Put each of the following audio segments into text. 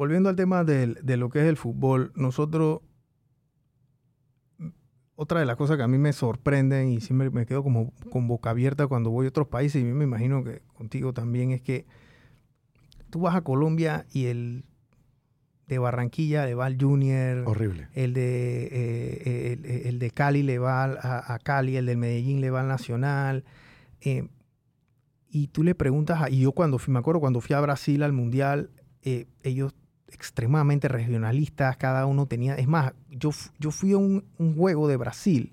volviendo al tema del- de lo que es el fútbol, nosotros, otra de las cosas que a mí me sorprenden y siempre me quedo como con boca abierta cuando voy a otros países, y yo me imagino que contigo también, es que tú vas a Colombia y el de Barranquilla le va al Junior, Horrible. el de, eh, el, el de Cali le va a, a Cali, el del Medellín le va al Nacional. eh, y tú le preguntas, a- y yo cuando fui, me acuerdo cuando fui a Brasil al Mundial, eh, ellos extremadamente regionalistas, cada uno tenía, es más, yo, yo fui a un, un juego de Brasil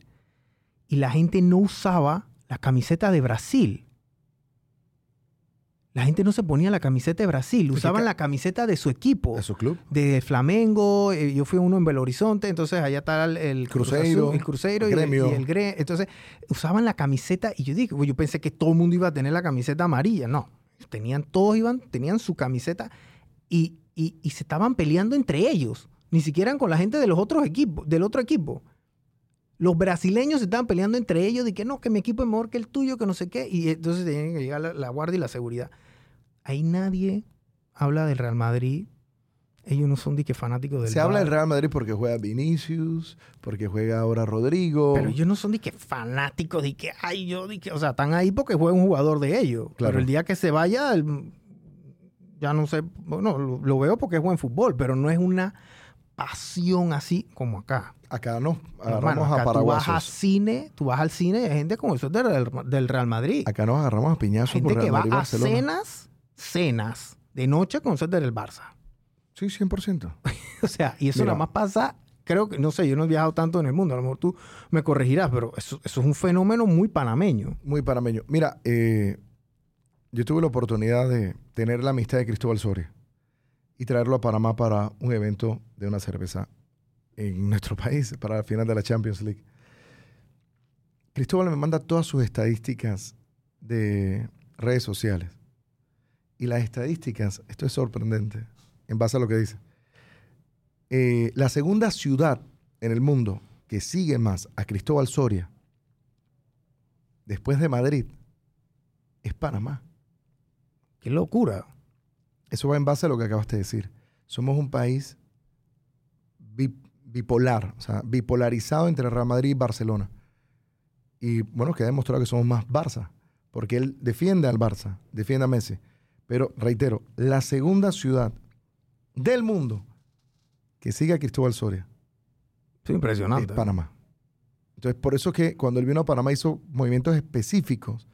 y la gente no usaba la camiseta de Brasil. La gente no se ponía la camiseta de Brasil, usaban la camiseta de su equipo ¿De su club? de Flamengo, eh, yo fui a uno en Belo Horizonte, entonces allá está el, el Cruz Cruzeiro, el Cruzeiro y, Gremio. y el Gre. Entonces usaban la camiseta y yo dije, yo pensé que todo el mundo iba a tener la camiseta amarilla. No, tenían, todos iban, tenían su camiseta y, y- y se estaban peleando entre ellos, ni siquiera con la gente de los otros equipos, del otro equipo. Los brasileños se estaban peleando entre ellos de que no, que mi equipo es mejor que el tuyo, que no sé qué, y entonces tenían que llegar la, la guardia y la seguridad. Ahí nadie habla del Real Madrid. Ellos no son de que fanáticos del Se habla del Real Madrid porque juega Vinicius, porque juega ahora Rodrigo. Pero ellos no son de que fanáticos, de que, ay, yo, de que, o sea, están ahí porque juega un jugador de ellos. Claro. Pero el día que se vaya, el- ya no sé, bueno, lo, lo veo porque es buen fútbol, pero no es una pasión así como acá. Acá nos Hermano, agarramos acá a tú vas a paraguasos. cine, tú vas al cine, hay gente como eso del, del Real Madrid. Acá nos agarramos a piñazos gente por Real que va Madrid a Barcelona. cenas, cenas de noche con ser del Barça. Sí, 100%. O sea, y eso Mira. nada más pasa, creo que, no sé, yo no he viajado tanto en el mundo, a lo mejor tú me corregirás, pero eso, eso es un fenómeno muy panameño. Muy panameño. Mira, eh, yo tuve la oportunidad de tener la amistad de Cristóbal Soria y traerlo a Panamá para un evento de una cerveza en nuestro país, para la final de la Champions League. Cristóbal me manda todas sus estadísticas de redes sociales. Y las estadísticas, esto es sorprendente, en base a lo que dice. Eh, la segunda ciudad en el mundo que sigue más a Cristóbal Soria después de Madrid, es Panamá. Qué locura. Eso va en base a lo que acabaste de decir. Somos un país bi- bipolar, o sea, bipolarizado entre Real Madrid y Barcelona. Y bueno, que ha demostrado que somos más Barça, porque él defiende al Barça, defiende a Messi. Pero reitero, la segunda ciudad del mundo que sigue a Cristóbal Soria Es impresionante. es Panamá. Entonces, por eso que cuando él vino a Panamá hizo movimientos específicos,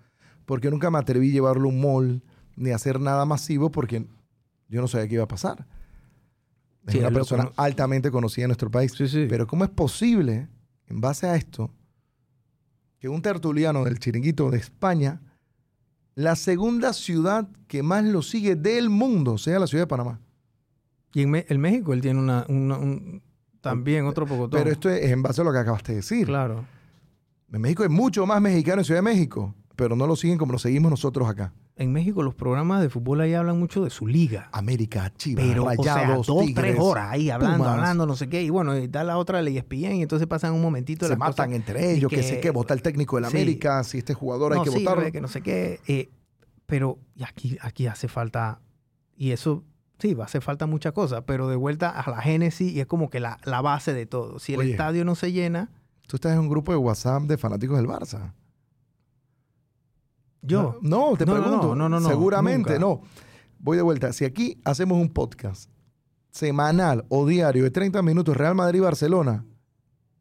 porque nunca me atreví a llevarlo a un mall ni hacer nada masivo porque yo no sabía qué iba a pasar. Es Sí, una persona cono- altamente conocida en nuestro país. Sí, sí. Pero ¿cómo es posible, en base a esto, que un tertuliano del chiringuito de España, la segunda ciudad que más lo sigue del mundo sea la ciudad de Panamá? Y en, Me- en México él tiene una, una- un- también otro poco Pero esto es en base a lo que acabaste de decir. Claro. En México hay mucho más mexicano en Ciudad de México, pero no lo siguen como lo seguimos nosotros acá. En México los programas de fútbol ahí hablan mucho de su liga. América, Chivas, Pero, Rayados, o sea, dos, Tigres, tres horas ahí hablando, Pumas. hablando, no sé qué. Y bueno, y da la otra de ESPN y entonces pasan un momentito. Se las matan cosas entre ellos, y que, sé qué, vota el técnico del sí. América, si este jugador hay que sirve, votarlo. que no sé qué. eh, pero aquí, aquí hace falta, y eso sí, va a hacer falta muchas cosas, pero de vuelta a la génesis y es como que la, la base de todo. Si el Oye. estadio no se llena, Tú estás en un grupo de WhatsApp de fanáticos del Barça. Yo, No, no, te No, no, pregunto. no, no, no, Seguramente nunca. no. Voy de vuelta. Si aquí hacemos un podcast semanal o diario de 30 minutos Real Madrid-Barcelona,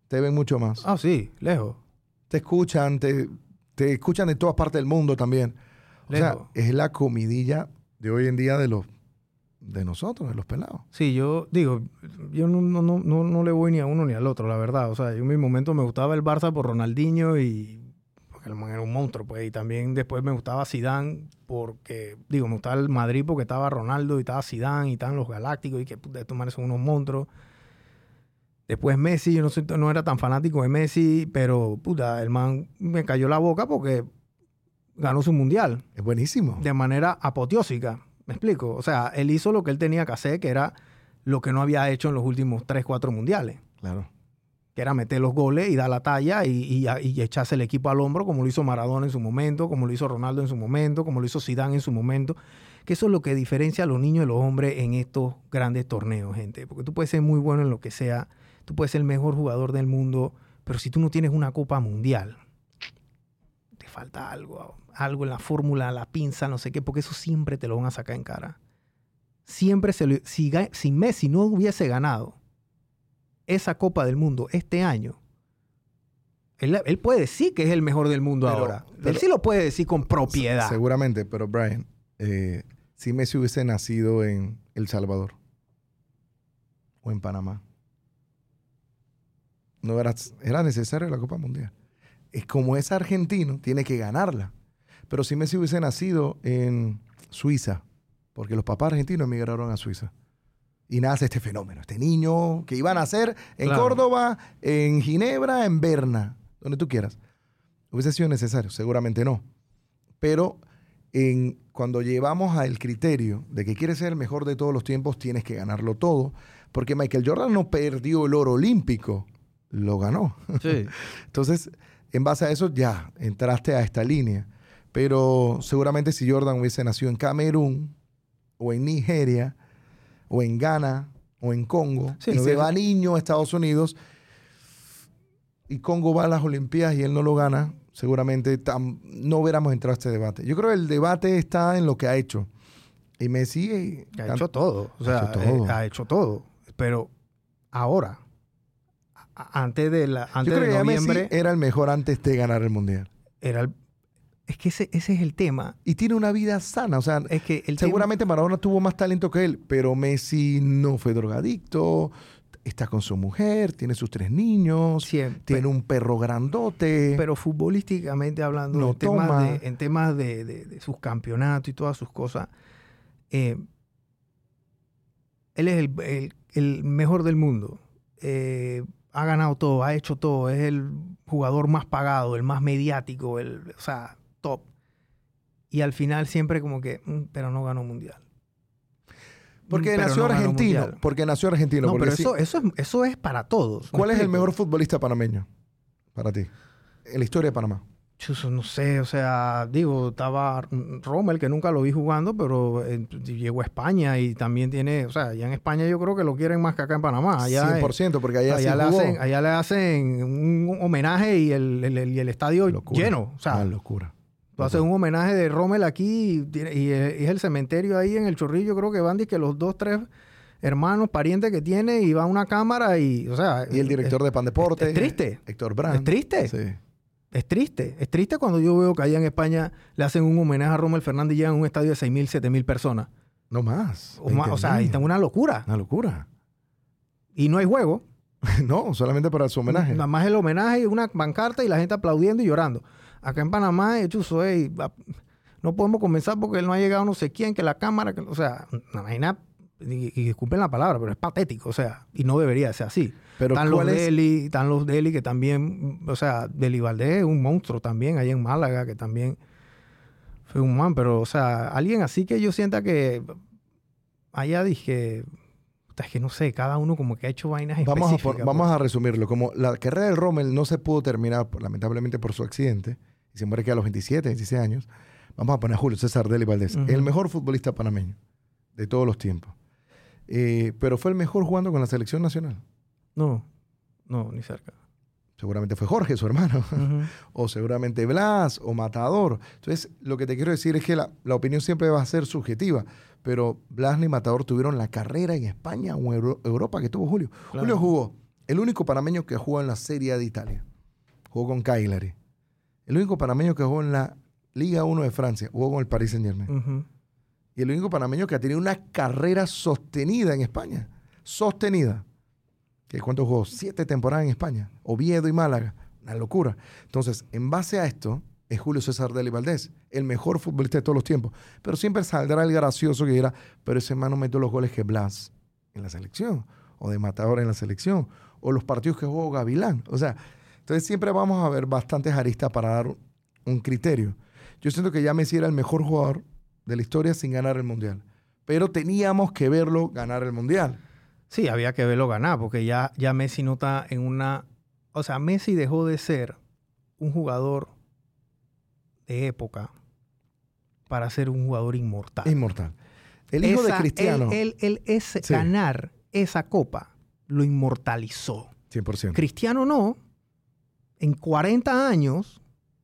te ven mucho más. ah, sí, lejos. Te escuchan, te, te escuchan de todas partes del mundo también. O sea, es la comidilla de hoy en día de los de nosotros, de los pelados. Sí, yo digo, yo no, no, no, no, no le voy ni a uno ni al otro, la verdad. O sea, yo en mi momento me gustaba el Barça por Ronaldinho y porque el man era un monstruo, pues. Y también después me gustaba Zidane porque, digo, me gustaba el Madrid porque estaba Ronaldo y estaba Zidane y estaban los Galácticos y que puta, estos manes son unos monstruos. Después Messi, yo no, soy- no era tan fanático de Messi, pero puta, el man me cayó la boca porque ganó su mundial Es buenísimo. de manera apoteósica. ¿Me explico? O sea, él hizo lo que él tenía que hacer, que era lo que no había hecho en los últimos 3, 4 mundiales. Claro. Que era meter los goles y dar la talla y, y- echarse el equipo al hombro, como lo hizo Maradona en su momento, como lo hizo Ronaldo en su momento, como lo hizo Zidane en su momento. que eso es lo que diferencia a los niños de los hombres en estos grandes torneos, gente. Porque tú puedes ser muy bueno en lo que sea, tú puedes ser el mejor jugador del mundo, pero si tú no tienes una Copa Mundial, te falta algo, algo en la fórmula, la pinza, no sé qué, porque eso siempre te lo van a sacar en cara. Siempre se lo, si, si Messi no hubiese ganado esa Copa del Mundo este año, él, él puede decir que es el mejor del mundo Pero- ahora. él sí lo puede decir con propiedad. Seguramente, pero Brian, eh, si Messi hubiese nacido en El Salvador o en Panamá, no era, era necesaria la Copa Mundial. Es como es argentino, tiene que ganarla. Pero si Messi hubiese nacido en Suiza, porque los papás argentinos emigraron a Suiza, y nace este fenómeno, este niño que iba a nacer en Claro. Córdoba, en Ginebra, en Berna, donde tú quieras. ¿Hubiese sido necesario? Seguramente no. Pero en, cuando llevamos al criterio de que quieres ser el mejor de todos los tiempos, tienes que ganarlo todo. Porque Michael Jordan no perdió el oro olímpico, lo ganó. Sí. Entonces, en base a eso, ya entraste a esta línea. Pero seguramente si Jordan hubiese nacido en Camerún, o en Nigeria, o en Ghana, o en Congo, Sí, y no se va niño a Estados Unidos, y Congo va a las Olimpiadas y él no lo gana, seguramente tam- no hubiéramos entrado a este debate. Yo creo que el debate está en lo que ha hecho. Y Messi... eh, Ha hecho todo. O Ha sea, hecho todo. eh, ha hecho todo. Pero ahora, antes de la Yo antes creo de que ya Messi noviembre, era el mejor antes de ganar el Mundial. era el- es que ese, ese es el tema. Y tiene una vida sana, o sea, Es que el Seguramente Maradona tuvo más talento que él, pero Messi no fue drogadicto, está con su mujer, tiene sus tres niños, siempre, tiene un perro grandote. pero futbolísticamente hablando, No en temas, de, en temas de, de- de sus campeonatos y todas sus cosas, eh, él es el, el- el mejor del mundo. Eh, ha ganado todo, ha hecho todo, es el jugador más pagado, el más mediático, el, o sea, top. Y al final siempre como que, "Mm, pero no ganó mundial. porque Mm, pero nació no argentino, mundial". porque nació argentino. No, porque pero sí- eso, eso, es, eso es para todos. ¿me ¿Cuál es el mejor futbolista panameño para ti? En la historia de Panamá. Chuzo, no sé, o sea, digo, estaba Rommel, que nunca lo vi jugando, pero eh, llegó a España y también tiene, o sea, allá en España yo creo que lo quieren más que acá en Panamá. Allá, eh, 100%, porque allá, allá sí le jugó. hacen, allá le hacen un homenaje y el, el- el- estadio Locura. lleno. O sea, locura. Tú haces un homenaje de Rommel aquí y, tiene- y, y es el cementerio ahí en el Chorrillo, creo que van y que los dos, tres hermanos, parientes que tiene y va una cámara y, o sea... Y el director de Pan Deporte. es triste. Héctor Brand. Es triste. Sí. Es triste, es triste cuando yo veo que allá en España le hacen un homenaje a Rommel Fernández y llegan a un estadio de 6.000, 7.000 personas. No más. O, más, o sea, ahí 20.000. está una locura. Una locura. Y no hay juego. no, solamente para su homenaje. Nada más el homenaje y una bancarta y la gente aplaudiendo y llorando. Acá en Panamá, de hecho, soy, no podemos comenzar porque no ha llegado no sé quién, que la cámara, que- o sea, una vaina, y, y disculpen la palabra, pero es patético, o sea, y no debería de ser así. Pero están los ¿cuál es- Deli, están los Deli que también, o sea, Deli Valdés es un monstruo también, allá en Málaga, que también fue un man, pero, o sea, alguien así que yo sienta que allá dije, es que no sé, cada uno como que ha hecho vainas Vamos a, específicas. vamos pues. a resumirlo. Como la carrera del Rommel no se pudo terminar, lamentablemente, por su accidente, y se muere que a los 27, 26 años, vamos a poner a Julio César Deli Valdés, el mejor futbolista panameño de todos los tiempos. Eh, pero fue el mejor jugando con la selección nacional. No, no, ni cerca. Seguramente fue Jorge, su hermano, o seguramente Blas, o Matador. Entonces, lo que te quiero decir es que la, la opinión siempre va a ser subjetiva, pero Blas ni Matador tuvieron la carrera en España o en Euro- Europa que tuvo Julio. Claro. Julio jugó, el único panameño que jugó en la Serie A de Italia. Jugó con Cagliari. El único panameño que jugó en la Liga 1 de Francia. Jugó con el Paris Saint Germain. Y el único panameño que ha tenido una carrera sostenida en España. Sostenida. ¿Que ¿Cuánto jugó? Siete temporadas en España. Oviedo y Málaga. Una locura. Entonces, en base a esto, es Julio César Deli Valdés, el mejor futbolista de todos los tiempos. Pero siempre saldrá el gracioso que dirá, pero ese hermano metió los goles que Blas en la selección, o de Matador en la selección, o los partidos que jugó Gavilán. O sea, entonces siempre vamos a ver bastantes aristas para dar un criterio. Yo siento que ya Messi era el mejor jugador de la historia sin ganar el Mundial. Pero teníamos que verlo ganar el Mundial. Sí, había que verlo ganar, porque ya, ya Messi no está en una... O sea, Messi dejó de ser un jugador de época para ser un jugador inmortal. Inmortal. El hijo de Cristiano. Él, él- él ese- Sí. ganar esa copa lo inmortalizó. 100%. Cristiano no. En 40 años,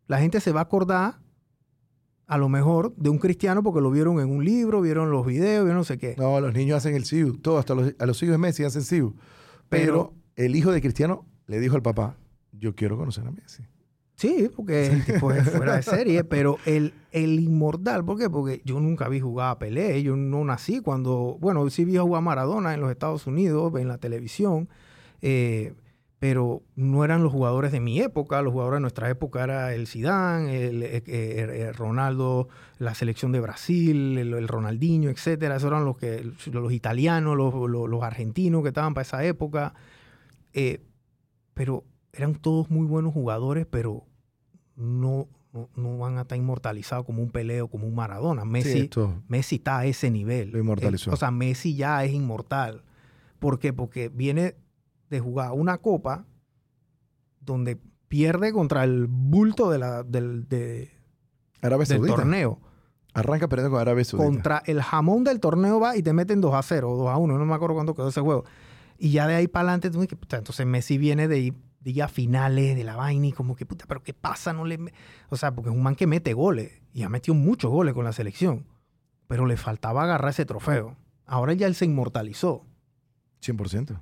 la gente se va a acordar, a lo mejor, de un cristiano porque lo vieron en un libro, vieron los videos, vieron no sé qué. No, los niños hacen el SIU. Todos, hasta los, a los hijos de Messi hacen SIU. Pero, el hijo de Cristiano le dijo al papá, yo quiero conocer a Messi. Sí, porque el tipo es fuera de serie, pero el, el inmortal, ¿por qué? Porque yo nunca vi jugar a Pelé, yo no nací cuando, bueno, sí vi jugar a Maradona en los Estados Unidos, en la televisión, eh, pero no eran los jugadores de mi época, los jugadores de nuestra época era el Zidane, el, eh, eh, eh, Ronaldo, la selección de Brasil, el, el Ronaldinho, etcétera, esos eran los que los italianos, los, los- los argentinos que estaban para esa época, eh, pero eran todos muy buenos jugadores, pero no, no, no van a estar inmortalizados como un Pelé o como un Maradona. Messi, Sí, Messi está a ese nivel. Lo inmortalizó. Eh, o sea, Messi ya es inmortal. ¿Por qué? Porque viene de jugar una copa donde pierde contra el bulto de la, del, de- Arabia del Saudita. torneo. Arranca perdiendo con Arabia Saudita. Contra el jamón del torneo va y te meten 2 a 0 o 2 a 1. No me acuerdo cuánto quedó ese juego. Y ya de ahí para adelante, tú dices, puta, entonces Messi viene de días finales de la vaina y como que, puta, pero ¿qué pasa? No le me-". O sea, porque es un man que mete goles y ha metido muchos goles con la selección. Pero le faltaba agarrar ese trofeo. Ahora ya él se inmortalizó. 100%.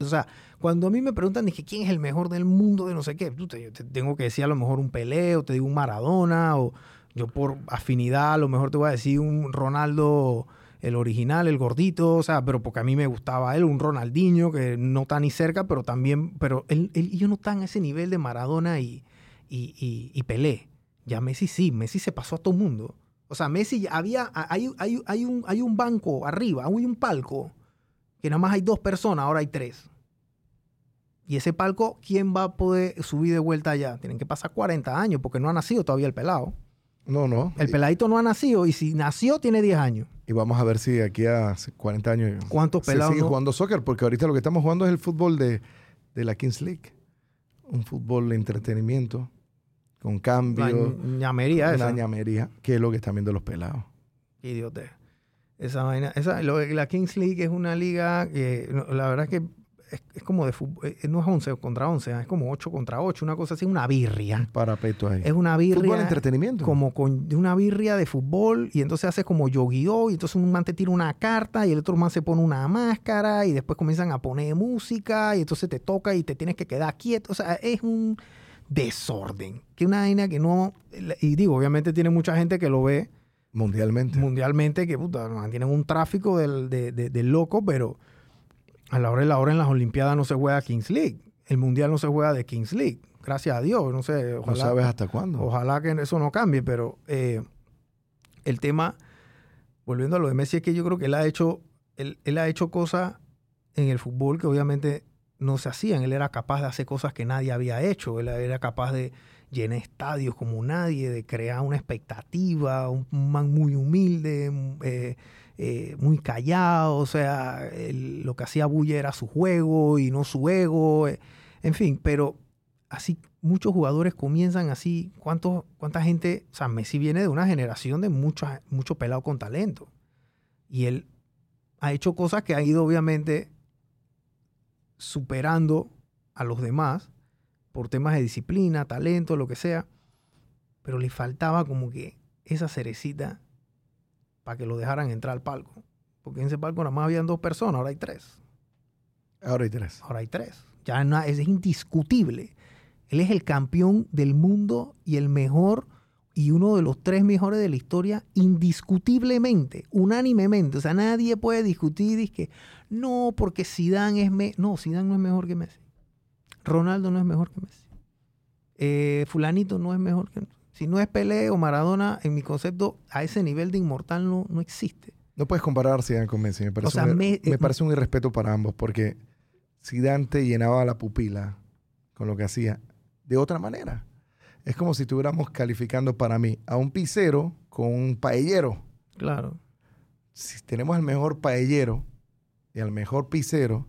O sea, cuando a mí me preguntan, dije, ¿quién es el mejor del mundo de no sé qué? Te tengo que decir a lo mejor un Pelé, o te digo un Maradona, o yo por afinidad a lo mejor te voy a decir un Ronaldo, el original, el gordito, o sea, pero porque a mí me gustaba él, un Ronaldinho, que no está ni cerca, pero también, pero él, él y no están a ese nivel de Maradona y, y, y- y Pelé. Ya Messi sí, Messi se pasó a todo el mundo. O sea, Messi había, hay, hay, hay, un, hay un banco arriba, hay un palco que nada más hay dos personas, ahora hay tres. Y ese palco, ¿quién va a poder subir de vuelta allá? Tienen que pasar 40 años porque no ha nacido todavía el pelado. No, no. El peladito no ha nacido y si nació tiene 10 años. Y vamos a ver si aquí a 40 años ¿Cuántos se pelados sigue no- jugando soccer, porque ahorita lo que estamos jugando es el fútbol de, de la Kings League. Un fútbol de entretenimiento, con La cambio, ñamería una esa. ñamería, que es lo que están viendo los pelados. Idiote. Esa vaina. Esa, lo la Kings League es una liga que la verdad es que es, es como de fútbol. eh, No es 11 contra 11, es como 8 contra 8, una cosa así, una birria. Parapeto ahí. Es una fútbol birria. entretenimiento. como con una birria de fútbol y entonces hace como yoguió y entonces un man te tira una carta y el otro man se pone una máscara y después comienzan a poner música y entonces te toca y te tienes que quedar quieto. O sea, es un desorden. Que una vaina que no... Y digo, obviamente tiene mucha gente que lo ve Mundialmente. mundialmente que puta, mantienen un tráfico del, de, de- del loco, pero a la hora de la hora en las Olimpiadas no se juega Kings League. El Mundial no se juega de Kings League. Gracias a Dios. No sé, no sabes hasta cuándo. Ojalá que eso no cambie, pero eh, el tema, volviendo a lo de Messi, es que yo creo que él ha hecho, él, él ha hecho cosas en el fútbol que obviamente no se hacían. Él era capaz de hacer cosas que nadie había hecho. Él era capaz de llenar estadios como nadie, de crear una expectativa, un, man muy humilde, mm, eh, eh, muy callado. O sea, lo que hacía bulla era su juego y no su ego. eh, en fin, pero así muchos jugadores comienzan así. ¿Cuántos, ¿Cuánta gente? O sea, Messi viene de una generación de muchos mucho pelado con talento. Y él ha hecho cosas que ha ido obviamente superando a los demás por temas de disciplina, talento, lo que sea. Pero le faltaba como que esa cerecita para que lo dejaran entrar al palco. Porque en ese palco nada más habían dos personas, ahora hay tres. Ahora hay tres. Ahora hay tres. Ya no, es indiscutible. Él es el campeón del mundo y el mejor y uno de los tres mejores de la historia indiscutiblemente, unánimemente. O sea, nadie puede discutir y que no, porque Zidane es me no, Zidane no es mejor que Messi. Ronaldo no es mejor que Messi. Eh, fulanito no es mejor que si no es Pelé o Maradona, en mi concepto, a ese nivel de inmortal no, no existe. No puedes comparar a Zidane con Messi. Me parece, sea, un, me- me parece un irrespeto para ambos porque Zidane te llenaba la pupila con lo que hacía de otra manera. Es como si estuviéramos calificando para mí a un pizzero con un paellero. Claro. Si tenemos al mejor paellero y al mejor pizzero,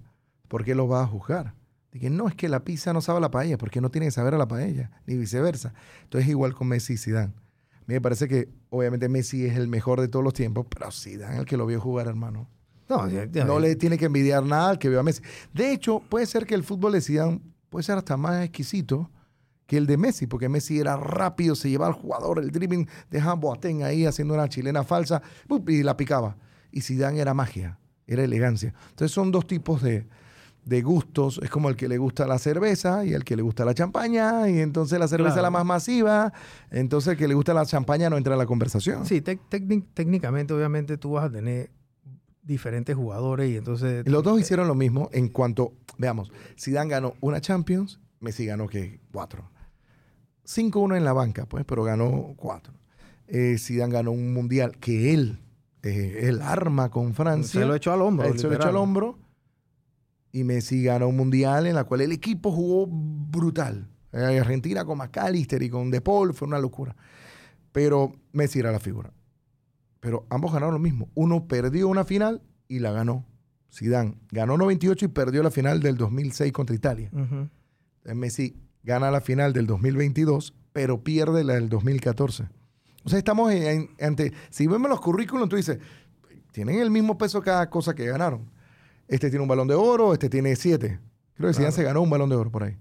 ¿por qué lo vas a juzgar? Dije, no, es que la pizza no sabe a la paella, porque no tiene que saber a la paella, ni viceversa. Entonces igual con Messi y Zidane. mí me parece que obviamente Messi es el mejor de todos los tiempos, pero Zidane el que lo vio jugar, hermano. No, ya- ya- No le tiene que envidiar nada al que vio a Messi. De hecho, puede ser que el fútbol de Zidane puede ser hasta más exquisito que el de Messi, porque Messi era rápido, se llevaba al jugador, el dribbling, dejaba a Boateng ahí haciendo una chilena falsa y la picaba. Y Zidane era magia, era elegancia. Entonces son dos tipos de, de gustos. Es como el que le gusta la cerveza y el que le gusta la champaña, y entonces la cerveza es la más masiva, entonces el que le gusta la champaña no entra en la conversación. Sí, técnicamente, obviamente, tú vas a tener diferentes jugadores y entonces... Los dos hicieron lo mismo en cuanto, veamos, Zidane ganó una Champions, Messi ganó que cuatro. 5-1 en la banca, pues, pero ganó cuatro. Eh, Zidane ganó un mundial que él, eh, él arma con Francia. Se lo echó al hombro. Él se lo echó al hombro. Y Messi ganó un mundial en la cual el equipo jugó brutal. Argentina con McAllister y con De Paul fue una locura. Pero Messi era la figura. Pero ambos ganaron lo mismo. Uno perdió una final y la ganó. Zidane ganó 98 y perdió la final del 2006 contra Italia. Entonces, Messi gana la final del 2022, pero pierde la del 2014. O sea, estamos en- en- ante... Si vemos los currículums, tú dices, tienen el mismo peso cada cosa que ganaron. Este tiene un balón de oro, este tiene siete. Creo que Zidane Claro. se ganó un balón de oro por ahí.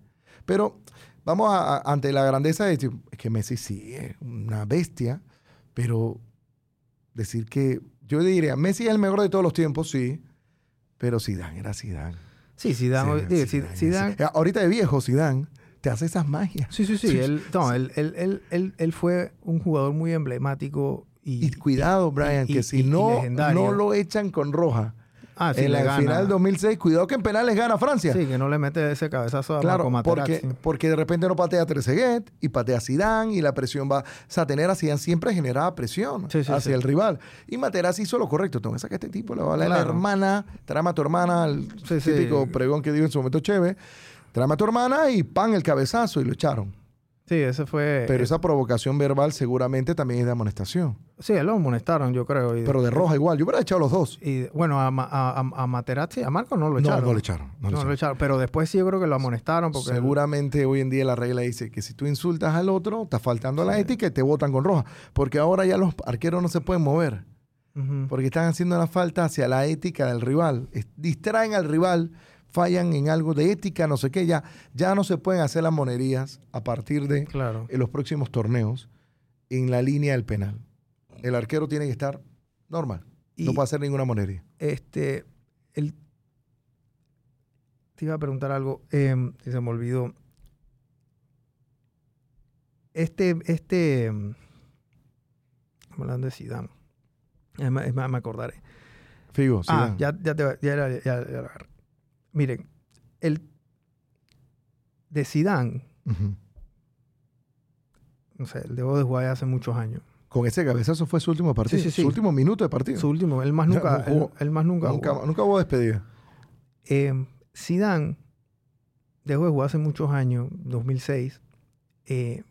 Pero vamos a- a- ante la grandeza de decir, es que Messi sí es una bestia, pero decir que yo diría, Messi es el mejor de todos los tiempos, sí, pero Zidane era Zidane. Sí, Zidane. Zidane, Zidane, Zidane- Zidane. Ahorita de viejo, Zidane te hace esas magias. Sí, sí, sí. Él, no, él, él- él- él- él fue un jugador muy emblemático y... Y cuidado, Brian, y- que si no, no lo echan con roja. Ah, sí, en la final 2006, cuidado que en penales gana Francia. Sí, que no le mete ese cabezazo a Claro, Marco porque, porque de repente no patea Trezeguet y patea a Zidane y la presión va... O sea, tener a Zidane siempre generaba presión Sí, sí, hacia el rival. Y Materazzi hizo lo correcto. Toma, saca a este tipo, le va a hablar a la Claro. hermana, tráeme a tu hermana, el típico pregón que digo en su momento chévere, tráeme a tu hermana y pan el cabezazo y lo echaron. Sí, ese fue... Pero eh, esa provocación verbal seguramente también es de amonestación. Sí, lo amonestaron, yo creo. y- Pero de roja igual. Yo hubiera echado los dos. Y bueno, a, a, a- Materazzi, a Marco no lo echaron. no le echaron. no lo echaron. Pero después sí yo creo que lo amonestaron porque... Seguramente hoy en día la regla dice que si tú insultas al otro, estás faltando a la ética y te botan con roja. Porque ahora ya los arqueros no se pueden mover. Porque están haciendo una falta hacia la ética del rival. Distraen al rival, fallan en algo de ética, no sé qué. Ya, ya no se pueden hacer las monerías a partir de Claro. en los próximos torneos en la línea del penal. El arquero tiene que estar normal. no puede hacer ninguna monería. Este, el, te iba a preguntar algo, que se me olvidó. Este, este, em, hablando de Zidane, eh, me, me- acordaré. Figo, ah, Zidane. ya, ya, te, va- ya, ya- ya- ya. Miren, el de Zidane, Ujú. no sé, él dejó de jugar ya hace muchos años. Con ese cabezazo fue su último partido. Sí, sí, sí. Su último minuto de partido. Su último, él más nunca, no él, jugó. él más nunca, nunca, jugó. nunca hubo despedida. Eh, Zidane dejó de jugar hace muchos años, 2006, eh,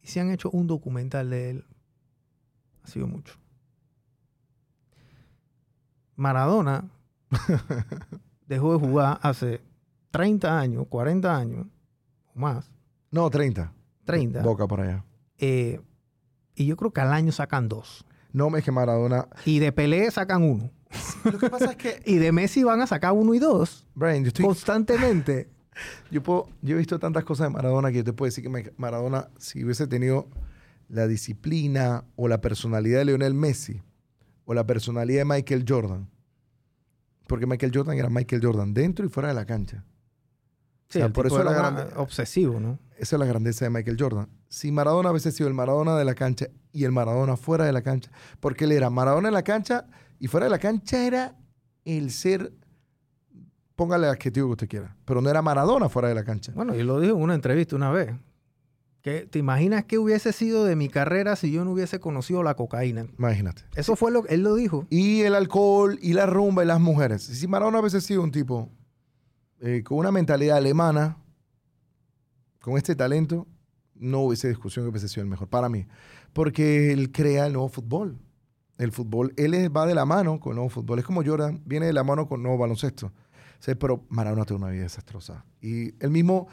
y se han hecho un documental de él. Ha sido mucho. Maradona dejó de jugar hace 30 años, 40 años, o más, No, 30. 30. Boca por allá. eh, y yo creo que al año sacan dos. No, es que Maradona. Y de Pelé sacan uno. Lo que pasa es que, Y de Messi van a sacar uno y dos. Brian, yo estoy Constantemente. Yo, puedo, yo he visto tantas cosas de Maradona que yo te puedo decir que Ma- Maradona, si hubiese tenido la disciplina o la personalidad de Lionel Messi o la personalidad de Michael Jordan, porque Michael Jordan era Michael Jordan dentro y fuera de la cancha. Sí, O sea, el por eso era grande- obsesivo, ¿no? Esa es la grandeza de Michael Jordan. Si Maradona hubiese sido el Maradona de la cancha y el Maradona fuera de la cancha, porque él era Maradona en la cancha y fuera de la cancha era el ser, póngale el adjetivo que usted quiera, pero no era Maradona fuera de la cancha. Bueno, y lo dijo en una entrevista una vez. Que, ¿Te imaginas qué hubiese sido de mi carrera si yo no hubiese conocido la cocaína? Imagínate. Eso fue lo que él lo dijo. Y el alcohol y la rumba y las mujeres. Si Maradona hubiese sido un tipo eh, con una mentalidad alemana, con este talento, no hubiese discusión que hubiese sido el mejor para mí. Porque él crea el nuevo fútbol. El fútbol, él va de la mano con el nuevo fútbol. Es como Jordan, viene de la mano con el nuevo baloncesto. O sea, pero Maradona tuvo una vida desastrosa. Y él mismo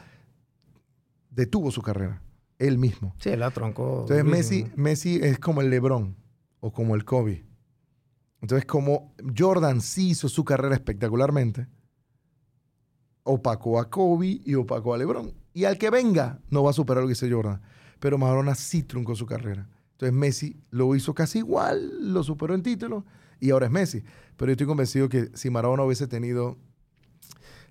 detuvo su carrera. Él mismo. Sí, la troncó. Entonces Messi. Messi es como el LeBron o como el Kobe. Entonces como Jordan sí hizo su carrera espectacularmente, opacó a Kobe y opacó a LeBron. Y al que venga no va a superar lo que hizo Jordan. Pero Maradona sí truncó su carrera. Entonces Messi lo hizo casi igual, lo superó en títulos y ahora es Messi. Pero yo estoy convencido que si Maradona hubiese tenido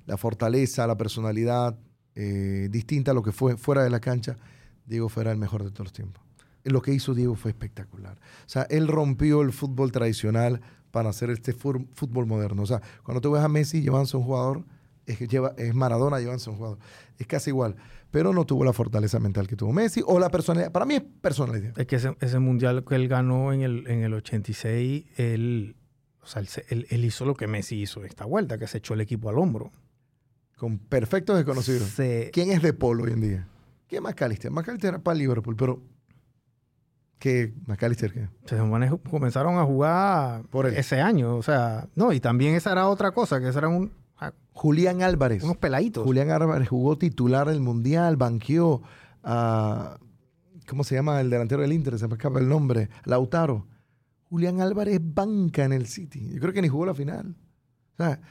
la fortaleza, la personalidad eh, distinta a lo que fue fuera de la cancha, Diego fuera el mejor de todos los tiempos. Lo que hizo Diego fue espectacular. O sea, él rompió el fútbol tradicional para hacer este fútbol moderno. O sea, cuando tú ves a Messi llevándose a un jugador, es, que lleva, es Maradona llevándose a un jugador. Es casi igual. Pero no tuvo la fortaleza mental que tuvo Messi o la personalidad. Para mí es personalidad. Es que ese, ese mundial que él ganó en el, en el 86, él, o sea, él, él- hizo lo que Messi hizo en esta vuelta, que se echó el equipo al hombro. Con perfectos desconocidos. Se- ¿Quién es de Paul hoy en día? ¿Quién es McAllister? McAllister era para Liverpool, pero... ¿Qué? ¿McAllister qué? se comenzaron a jugar Por él. ese año, o sea, no, y también esa era otra cosa, que esos eran un- ah, Julián Álvarez. unos peladitos. Julián Álvarez jugó titular del Mundial, banqueó a... ¿Cómo se llama el delantero del Inter? Se me escapa el nombre. Lautaro. Julián Álvarez banca en el City. Yo creo que ni jugó la final. O sea,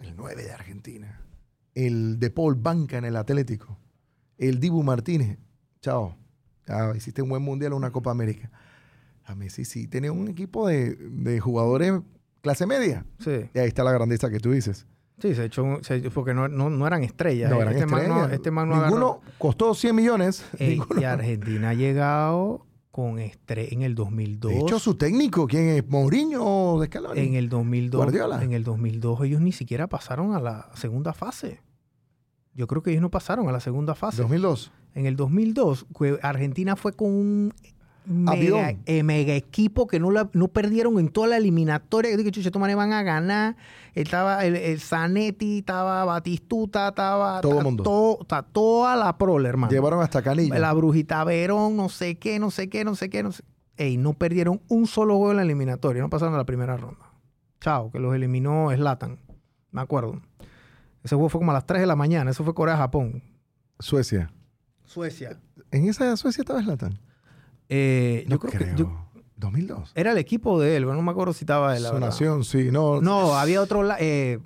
el 9 de Argentina. El de Paul banca en el Atlético. El Dibu Martínez. Chao. Ah, hiciste un buen Mundial, una Copa América. A Messi sí tenía un equipo de, de jugadores clase media. Sí, Y ahí está la grandeza que tú dices. sí, se echó, se- porque no, no, no eran estrellas. No, eran este, man no, estrellas. este man no Ninguno agarró. costó 100 millones. Ey, y Argentina ha llegado con estre en el 2002. De hecho, su técnico, ¿quién es? ¿Mourinho o de Scaloni? en el 2002, Guardiola. en el 2002 ellos ni siquiera pasaron a la segunda fase. Yo creo que ellos no pasaron a la segunda fase. 2002. En el 2002, que Argentina fue con un mega, eh, mega equipo que no, la- no perdieron en toda la eliminatoria. Yo dije, chucha, estos manes van a ganar. Estaba el, el Zanetti, estaba Batistuta, estaba... Todo ta- mundo. ta- toda la prole, hermano. Llevaron hasta Canilla. La Brujita Verón, no sé qué, no sé qué, no sé qué, no sé. Ey, no perdieron un solo juego en la eliminatoria, no pasaron a la primera ronda. Chao, que los eliminó Slatan. Me acuerdo. Ese juego fue como a las 3 de la mañana, eso fue Corea-Japón. Suecia. Suecia. ¿En esa Suecia estaba Zlatan? Eh, yo creo, creo. que yo- 2002. era el equipo de él, no me acuerdo si estaba él. la Su nación, sí. No, No, había otro. eh,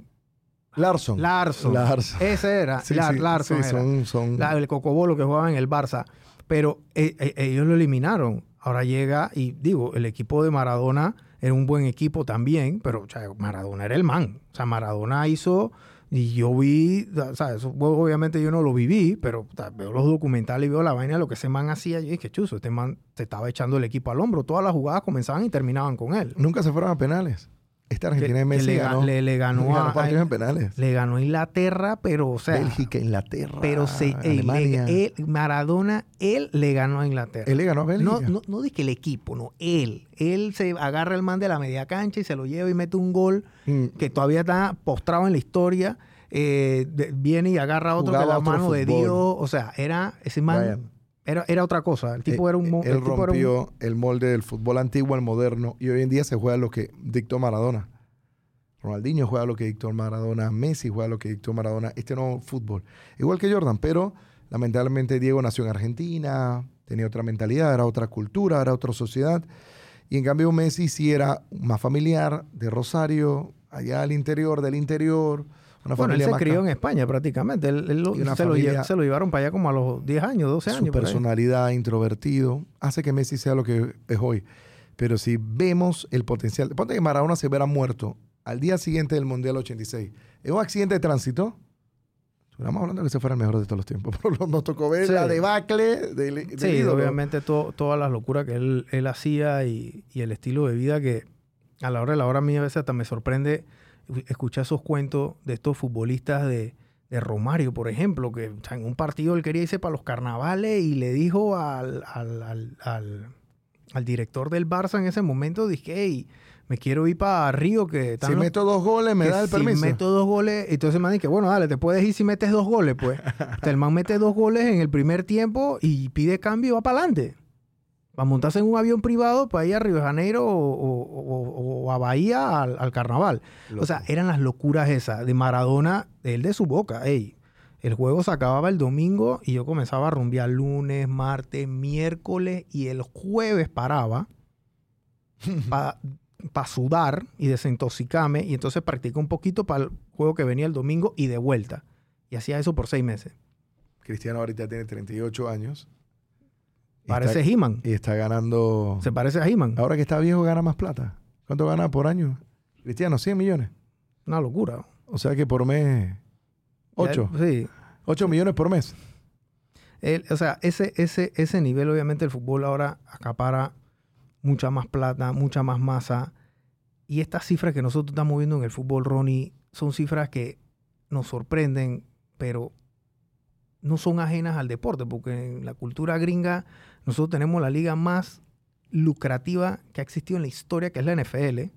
Larson. Larson. Larson. Ese era. Sí, Lar- sí, Larson sí, era. son, son La- el Cocobolo que jugaba en el Barça. Pero eh, eh, ellos lo eliminaron. Ahora llega y digo, el equipo de Maradona era un buen equipo también, pero o sea, Maradona era el man. O sea, Maradona hizo, y yo vi, o sea, eso obviamente yo no lo viví, pero veo los documentales y veo la vaina, lo que ese man hacía, y dije, chuzo, este man se estaba echando el equipo al hombro. Todas las jugadas comenzaban y terminaban con él. nunca se fueron a penales. Esta Argentina de Messi le, ga- ganó, le- le ganó ganó a, partidos en penales. le ganó a Inglaterra, pero o sea, Bélgica, Inglaterra, pero se, le- Alemania. él- Maradona, él le ganó a Inglaterra. Él le ganó a Bélgica. No, no, no dije el equipo, no, él. Él se agarra el man de la media cancha y se lo lleva y mete un gol Mm, que todavía está postrado en la historia. eh, de- viene y agarra otro de la mano de fútbol. Dios. O sea, era ese man. Brian. Era, era otra cosa. El tipo Eh, era un. mo- Él el era un- rompió el molde del fútbol antiguo al moderno y hoy en día se juega lo que dictó Maradona. Ronaldinho juega lo que dictó Maradona, Messi juega lo que dictó Maradona, este nuevo fútbol. Igual que Jordan, pero lamentablemente Diego nació en Argentina, tenía otra mentalidad, era otra cultura, era otra sociedad. Y en cambio Messi sí era más familiar, de Rosario, allá al interior, del interior. Una bueno, él se crió en España prácticamente. Él, lo- se, lo, se llevaron para allá como a los 10 años, 12 su años. ahí. personalidad, introvertido, hace que Messi sea lo que es hoy. Pero si vemos el potencial, ponte que Maradona se hubiera muerto al día siguiente del Mundial 86, en un accidente de tránsito, estuviéramos hablando de que se fuera el mejor de todos los tiempos. Pero nos tocó ver Sí. la debacle Sí, ídolo. obviamente to- todas las locuras que él, él hacía y, y el estilo de vida que a la hora de la hora a mí a veces hasta me sorprende escuchar esos cuentos de estos futbolistas de, de Romario, por ejemplo, que o sea, en un partido él quería irse para los carnavales y le dijo al, al, al, al- al director del Barça en ese momento, dije, hey, me quiero ir para Río, que Si los- meto dos goles, me que da el si permiso. meto dos goles, entonces me dice, bueno, dale, te puedes ir si metes dos goles, pues. El man mete dos goles en el primer tiempo y pide cambio y va para adelante. Para montarse en un avión privado para ir a Río de Janeiro o, o- o- o a Bahía al, al carnaval. O sea, eran las locuras esas de Maradona, él de su boca, ey. El juego se acababa el domingo y yo comenzaba a rumbear lunes, martes, miércoles y el jueves paraba para sudar y desintoxicarme y entonces practicé un poquito para el juego que venía el domingo y de vuelta. Y hacía eso por seis meses. Cristiano ahorita tiene 38 años. Parece He-Man. Y está ganando... Se parece a He-Man. Ahora que está viejo gana más plata. ¿Cuánto gana por año? Cristiano, 100 millones. Una locura. O sea que por mes... 8. Ya- Sí. 8 millones por mes. El- o sea, ese, ese, ese nivel, obviamente, el fútbol ahora acapara mucha más plata, mucha más masa. Y estas cifras que nosotros estamos viendo en el fútbol, Ronnie, son cifras que nos sorprenden, pero no son ajenas al deporte, porque en la cultura gringa nosotros tenemos la liga más lucrativa que ha existido en la historia, que es la NFL.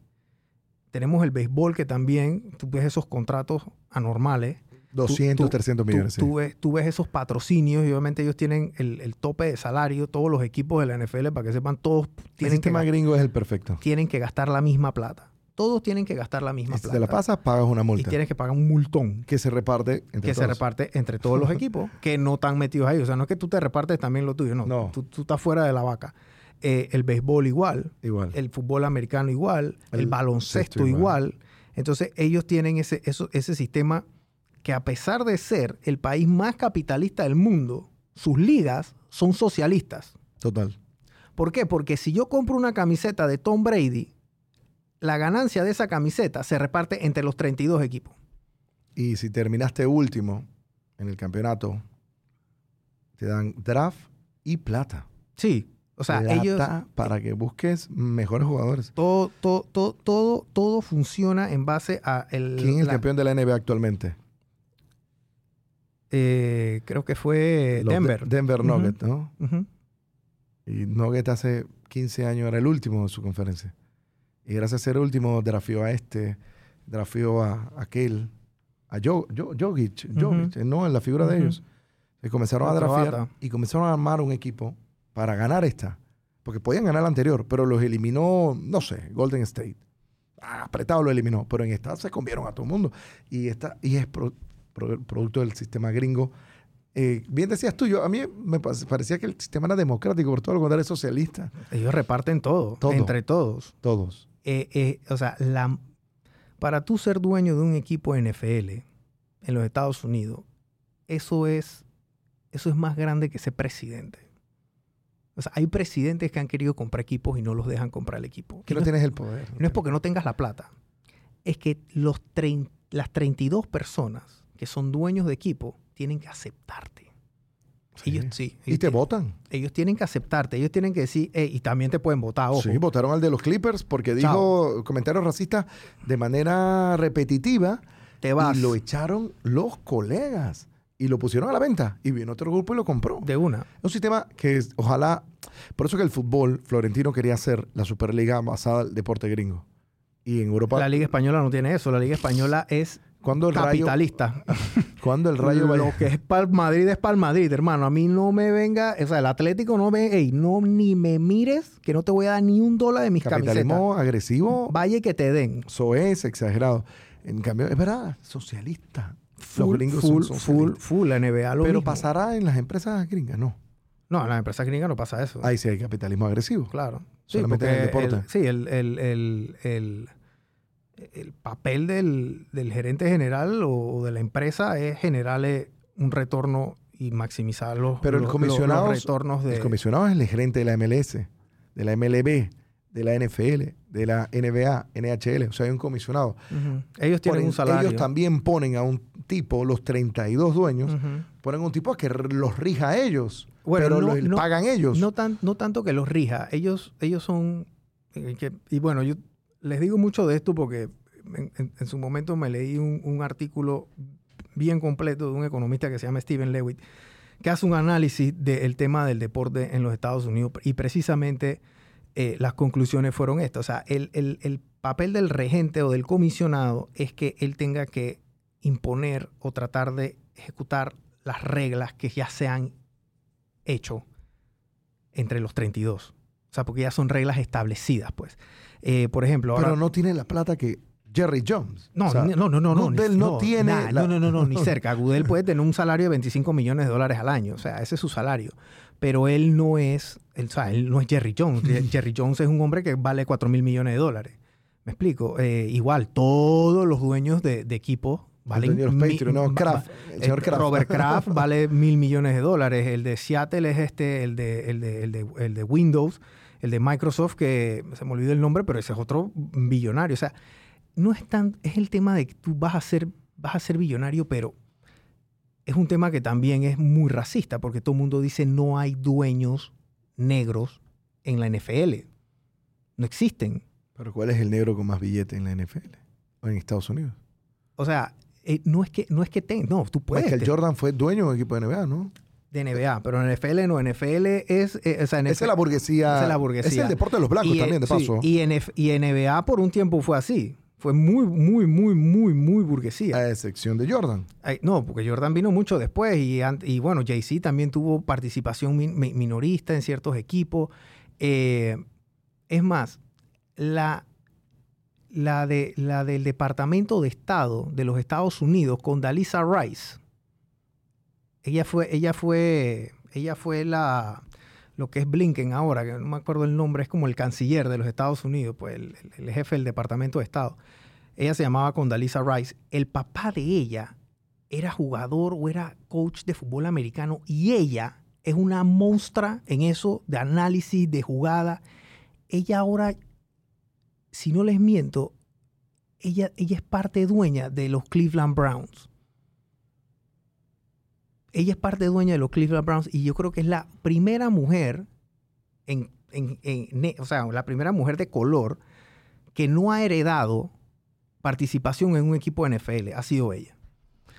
Tenemos el béisbol, que también, tú ves esos contratos anormales. 200, tú- 300 Tú, millones. sí. tú ves, tú ves esos patrocinios y obviamente ellos tienen el, el tope de salario, todos los equipos de la NFL, para que sepan, todos tienen sistema gringo es el perfecto. tienen que gastar la misma plata. Todos tienen que gastar la misma Y si plata. te la pasas, pagas una y multa. tienes que pagar un multón Que se reparte entre que se todos. reparte entre todos los equipos que no están metidos ahí. O sea, no es que tú te repartes también lo tuyo, no. No. Tú, tú estás fuera de la vaca. Eh, el béisbol igual, Igual. el fútbol americano igual, el, El baloncesto igual. igual. Entonces ellos tienen ese, eso- ese sistema que a pesar de ser el país más capitalista del mundo, sus ligas son socialistas. Total. ¿Por qué? Porque si yo compro una camiseta de Tom Brady, la ganancia de esa camiseta se reparte entre los 32 equipos. Y si terminaste último en el campeonato, te dan draft y plata. Sí. O sea, plata ellos... para que busques mejores jugadores. Todo, todo, todo, todo, todo funciona en base a el... ¿Quién es el la- campeón de la NBA actualmente? eh, creo que fue Los de- Denver. Denver. Nuggets, ¿no? Y Nuggets hace 15 años era el último de su conferencia. Y gracias a ser último, drafió a este, drafió a aquel, a Jo- Jo- Ujú. Jokic, no, en la figura de ellos. Y comenzaron a croata. y comenzaron a armar un equipo para ganar esta. Porque podían ganar la anterior, pero los eliminó, no sé, Golden State. Ah, apretado lo eliminó, pero en esta se comieron a todo el mundo. Y, esta, y es pro- pro- producto del sistema gringo. Eh, bien decías tú, yo, a mí me pa- parecía que el sistema era democrático, por todo lo contrario es socialista. Ellos reparten todo, Todo. entre todos. Todos. Eh, eh, o sea, la, para tú ser dueño de un equipo NFL en los Estados Unidos, eso es, eso es más grande que ser presidente. O sea, hay presidentes que han querido comprar equipos y no los dejan comprar el equipo. Que no tienes el poder. no es porque no tengas la plata. Es que los las 32 personas que son dueños de equipo tienen que aceptarte. Sí. Ellos sí. Y te votan. ellos tienen que aceptarte. Ellos tienen que decir, y también te pueden votar, ojo. Sí, votaron al de los Clippers porque Chao. dijo comentarios racistas de manera repetitiva te vas y lo echaron los colegas y lo pusieron a la venta y vino otro grupo y lo compró. de una. Un sistema que es- ojalá, por eso que el fútbol, Florentino quería hacer la Superliga basada al deporte gringo. Y en Europa, La Liga Española no tiene eso. La Liga Española es cuando el rayo, capitalista. cuando el rayo vaya- Lo que es para Madrid es para Madrid, hermano. A mí no me venga, o sea, el Atlético no me, ey, no ni me mires, que no te voy a dar ni un dólar de mis camisetas. capitalismo agresivo, Vaya que te den. eso es exagerado. En cambio, es verdad, socialista. Los Full, gringos full, son full, la NBA lo Pero mismo. pasará en las empresas gringas, no. No, en las empresas gringas no pasa eso. Ahí sí hay capitalismo agresivo. Claro. Sí, Solamente en el deporte. sí, el, el, el, el- el papel del, del gerente general o, o de la empresa es generarle un retorno y maximizar los, Pero el comisionado- los retornos de... El comisionado es el gerente de la MLS, de la MLB, de la NFL, de la NBA, NHL. O sea, hay un comisionado. Ellos tienen Ponen- un salario. Ellos también ponen a un tipo, los 32 dueños, ponen un tipo que r- los rija a ellos. Bueno, pero no- los no- pagan ellos. No, tan, no tanto que los rija. Ellos, ellos son... eh, que- y bueno, yo les digo mucho de esto porque en, su momento me leí un, un artículo bien completo de un economista que se llama Steven Lewitt, que hace un análisis del tema del deporte en los Estados Unidos y precisamente eh, las conclusiones fueron estas. O sea, el, el- el papel del regente o del comisionado es que él tenga que imponer o tratar de ejecutar las reglas que ya se han hecho entre los 32. O sea, porque ya son reglas establecidas, pues. Eh, por ejemplo, ahora... pero no tiene la plata que Jerry Jones. No, O sea, no, no, no, no. Goodell ni- no tiene nah, la- No, no, no, no, ni cerca. Goodell puede tener un salario de 25 millones de dólares al año. O sea, ese es su salario. Pero él no es, él, o sea, él no es Jerry Jones. Jerry Jones es un hombre que vale 4 mil millones de dólares. ¿Me explico? Eh, igual, todos los dueños de, de equipos valen... mi- no, Kraft, el señor eh, Kraft. Robert Kraft vale mil millones de dólares. El de Seattle es este, el de, el de, el de, el de Windows, el de Microsoft, que se me olvidó el nombre, pero ese es otro billonario. O sea, no es tan, es el tema de que tú vas a ser, vas a ser billonario, pero es un tema que también es muy racista, porque todo el mundo dice no hay dueños negros en la NFL. No existen. Pero ¿cuál es el negro con más billete en la NFL? O en Estados Unidos. O sea, eh, no es que no es que ten- no, tú puedes Michael tener Jordan fue dueño de un equipo de NBA, ¿no? De NBA, pero en NFL no, NFL es, eh, o sea, NFL Esa es la burguesía. Es la burguesía. Es el deporte de los blancos y, también, de sí, paso. y, NF y NBA por un tiempo fue así. Fue muy, muy, muy, muy, muy burguesía. a excepción de Jordan. Ay, no, porque Jordan vino mucho después y, bueno, Jay-Z también tuvo participación min- mi- minorista en ciertos equipos. Eh, es más, la, la, de, la del Departamento de Estado de los Estados Unidos con Dalisa Rice, ella fue, ella fue, ella fue la, lo que es Blinken ahora, que no me acuerdo el nombre, es como el canciller de los Estados Unidos, pues el, jefe del Departamento de Estado. Ella se llamaba Condoleezza Rice. El papá de ella era jugador o era coach de fútbol americano y ella es una monstrua en eso de análisis, de jugada. Ella ahora, si no les miento, ella, ella es parte dueña de los Cleveland Browns. Ella es parte dueña de los Cleveland Browns y yo creo que es la primera mujer, en, en- en ne- o sea, la primera mujer de color que no ha heredado participación en un equipo de NFL. Ha sido ella.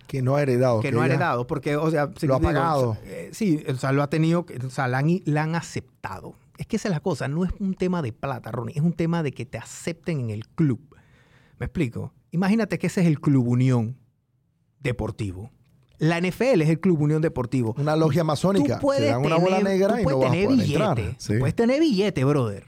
Que no ha heredado. que no ha heredado, porque, o sea, si Lo ha digo, pagado. o sea, eh, sí, o sea, lo ha tenido, o sea, la han, la han aceptado. Es que esa es la cosa, no es un tema de plata, Ronnie, es un tema de que te acepten en el club. ¿Me explico? Imagínate que ese es el Club Unión Deportivo. La NFL es el Club Unión Deportivo. Una logia masónica. Tú puedes Te dan una bola tener- negra tú y puedes no vas a tener billete. entrar. Tú Sí. puedes tener billete, brother.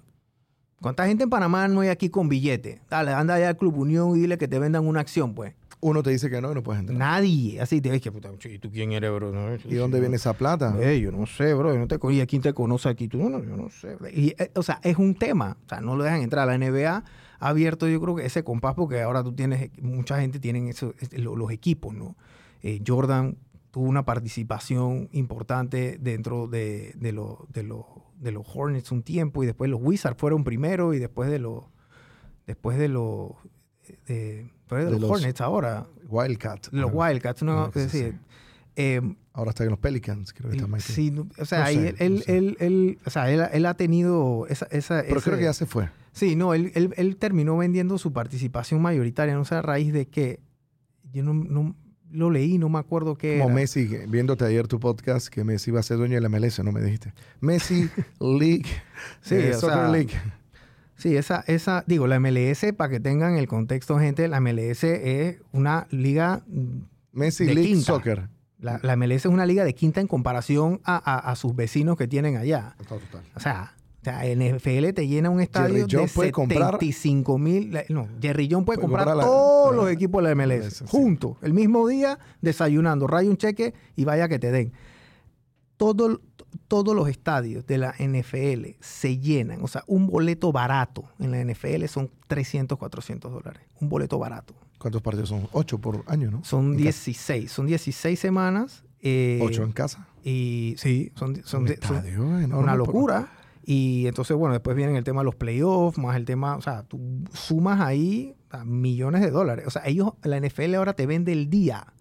¿Cuánta gente en Panamá no hay aquí con billete? Dale, anda allá al Club Unión y dile que te vendan una acción, pues. Uno te dice que no y no puedes entrar. Nadie. Así te ves que, puta, ¿y tú quién eres, bro? No, ¿Y dónde viene esa plata? Eh, yo no sé, bro. Yo no te, ¿Y a quién te conoce aquí? Tú, no, yo no sé. Y, eh, o sea, es un tema. O sea, no lo dejan entrar. La NBA ha abierto, yo creo que ese compás, porque ahora tú tienes, mucha gente tiene eso, es- lo- los equipos, ¿no? Eh, Jordan tuvo una participación importante dentro de, de, lo- de, lo- de los Hornets un tiempo y después los Wizards fueron primero y después de los después de los de, después de De los, los- Hornets ahora Wildcat. los Wildcats no sí, es decir, eh, Ahora está en los Pelicans, creo que está Michael. Sí, no- o sea, No ahí sé, él, él, no sé. él- él- o sea, él, él ha tenido esa... esa Pero ese- creo que ya se fue. Sí, no, él, él- él terminó vendiendo su participación mayoritaria, no sé a raíz de que yo no, no- lo leí, no me acuerdo qué Como era. Messi, viéndote ayer tu podcast, que Messi iba a ser dueño de la MLS, no me dijiste. Messi League. Sí, eh, Soccer sea, League. Sí, esa, esa, digo, la MLS, para que tengan el contexto, gente, la MLS es una liga, Messi de League quinta. Soccer. la, la MLS es una liga de quinta en comparación a, a- a sus vecinos que tienen allá. Total, total. O sea, o sea, NFL te llena un estadio Jerry de puede comprar- 75 mil. No, Jerry John puede, Puede comprar, comprar la- todos la- los equipos de la MLS sí. juntos, el mismo día, desayunando. Raya un cheque y vaya que te den. Todo, todos los estadios de la NFL se llenan. O sea, un boleto barato en la NFL son 300, 400 dólares. Un boleto barato. ¿Cuántos partidos son? Ocho por año, ¿no? Son En 16. Son 16 semanas. eh. Ocho en casa. Y sí, son, son, Un de- son- una por- locura. Y entonces, bueno, después viene el tema de los playoffs, más el tema, o sea, tú sumas ahí a millones de dólares. O sea, ellos, la NFL ahora te vende el día.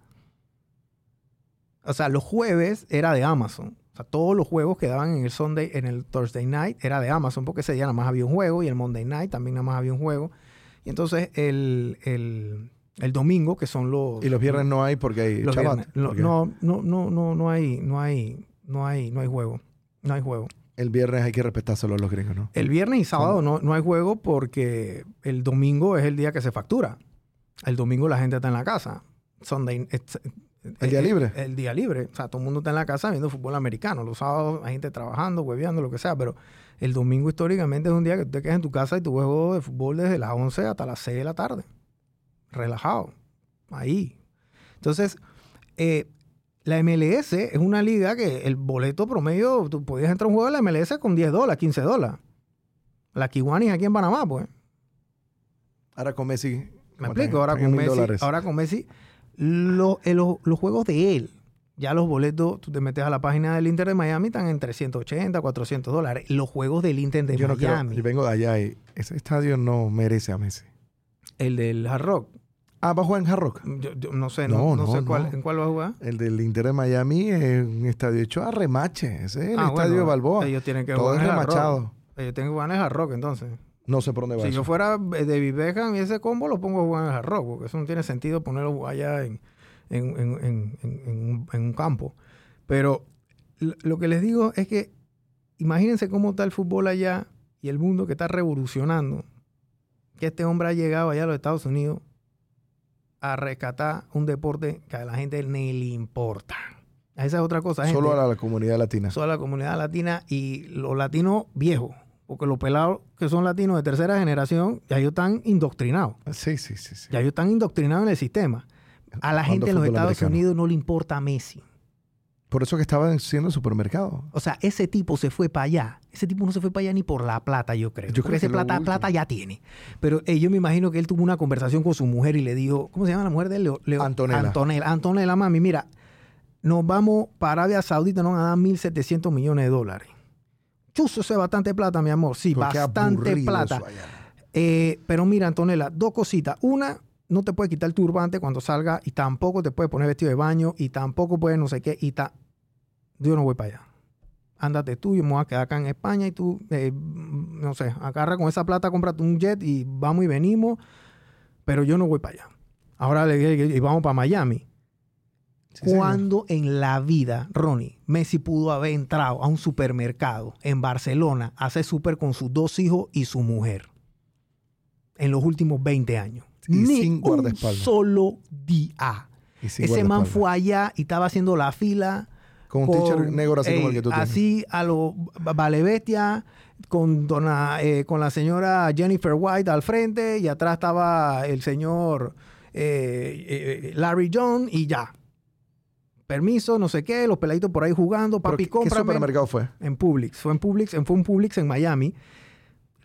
O sea, los jueves era de Amazon. O sea, todos los juegos que daban en el Sunday, en el Thursday night, era de Amazon, porque ese día nada más había un juego, y el Monday night también nada más había un juego. Y entonces el, el, el domingo, que son los... Y los viernes no hay porque hay los Shabbat. viernes. No, porque no, no, no, no, no hay, no hay, no hay, no hay juego. No hay juego. El viernes hay que respetárselo a los gringos, ¿no? El viernes y sábado no, no hay juego porque el domingo es el día que se factura. El domingo la gente está en la casa. Sunday, es- ¿El día eh, libre? El día libre. O sea, todo el mundo está en la casa viendo fútbol americano. Los sábados hay gente trabajando, hueveando, lo que sea. Pero el domingo históricamente es un día que tú te quedas en tu casa y tú juego de fútbol desde las 11 hasta las 6 de la tarde. relajado, ahí. Entonces, eh, la MLS es una liga que el boleto promedio, tú podías entrar a un juego de la MLS con 10 dólares, 15 dólares. La Kiwani aquí en Panamá, pues. Ahora con Messi. Me explico, ahora con, Messi, ahora con Messi, lo- eh, los- los juegos de él, ya los boletos, tú te metes a la página del Inter de Miami, están en 380, 400 dólares. Los juegos del Inter de Yo no quiero. Miami, Yo vengo de allá y ese estadio no merece a Messi. el del Hard Rock, Ah, ¿va a jugar en Hard Rock? yo, yo no sé, no, No, no no, sé cuál, en cuál va a jugar. El del Inter de Miami es un estadio hecho a remache. Ese es el Ah, estadio bueno, de Balboa. Ellos tienen que Todo jugar es Rock. remachado. Ellos tienen que jugar en Hard Rock, entonces. No sé por dónde va Si eso. yo fuera de Beckham y ese combo, lo pongo a jugar en Hard Rock, porque eso no tiene sentido ponerlo allá en, en- un- campo. Pero lo que les digo es que imagínense cómo está el fútbol allá y el mundo que está revolucionando. Que este hombre ha llegado allá a los Estados Unidos a rescatar un deporte que a la gente ni le importa. Esa es otra cosa. gente. Solo a la comunidad latina. Solo a la comunidad latina y los latinos viejos. Porque los pelados que son latinos de tercera generación, ya ellos están indoctrinados. Sí, sí, sí. sí. Ya ellos están indoctrinados en el sistema. A la gente en los Estados americano. Unidos no le importa Messi. Por eso que estaba siendo supermercado. O sea, ese tipo se fue para allá. Ese tipo no se fue para allá ni por la plata, yo creo. Yo Porque creo que ese plata, ya tiene. Pero eh, yo me imagino que él tuvo una conversación con su mujer y le dijo, ¿cómo se llama la mujer de él? Leo- Leo- Antonella. Antonella. Antonella, mami, mira, nos vamos para Arabia Saudita, nos van a dar 1.700 millones de dólares. Chuzo, eso es bastante plata, mi amor. Sí, bastante plata. Eh, pero mira, Antonella, dos cositas. Una, no te puedes quitar el turbante cuando salga y tampoco te puedes poner vestido de baño y tampoco puedes no sé qué y ta... Yo no voy para allá. Ándate tú, yo me voy a quedar acá en España y tú, eh, no sé, agarra con esa plata, cómprate un jet y vamos y venimos, pero yo no voy para allá. Ahora le dije, y vamos para Miami. Sí, señor. ¿Cuándo en la vida, Ronnie, Messi pudo haber entrado a un supermercado en Barcelona a hacer súper con sus dos hijos y su mujer? En los últimos 20 años. Y Ni sin un guardaespaldas. solo día. Ese man fue allá y estaba haciendo la fila. Con un teacher negro así como el que tú tienes. Así a lo va- vale bestia, con, dona, eh, con la señora Jennifer White al frente y atrás estaba el señor eh, eh, Larry John y ya. Permiso, no sé qué, los peladitos por ahí jugando, ¿Pero papi, qué- ¿Qué supermercado fue? En Publix, fue en Publix, en- fue un Publix en Miami.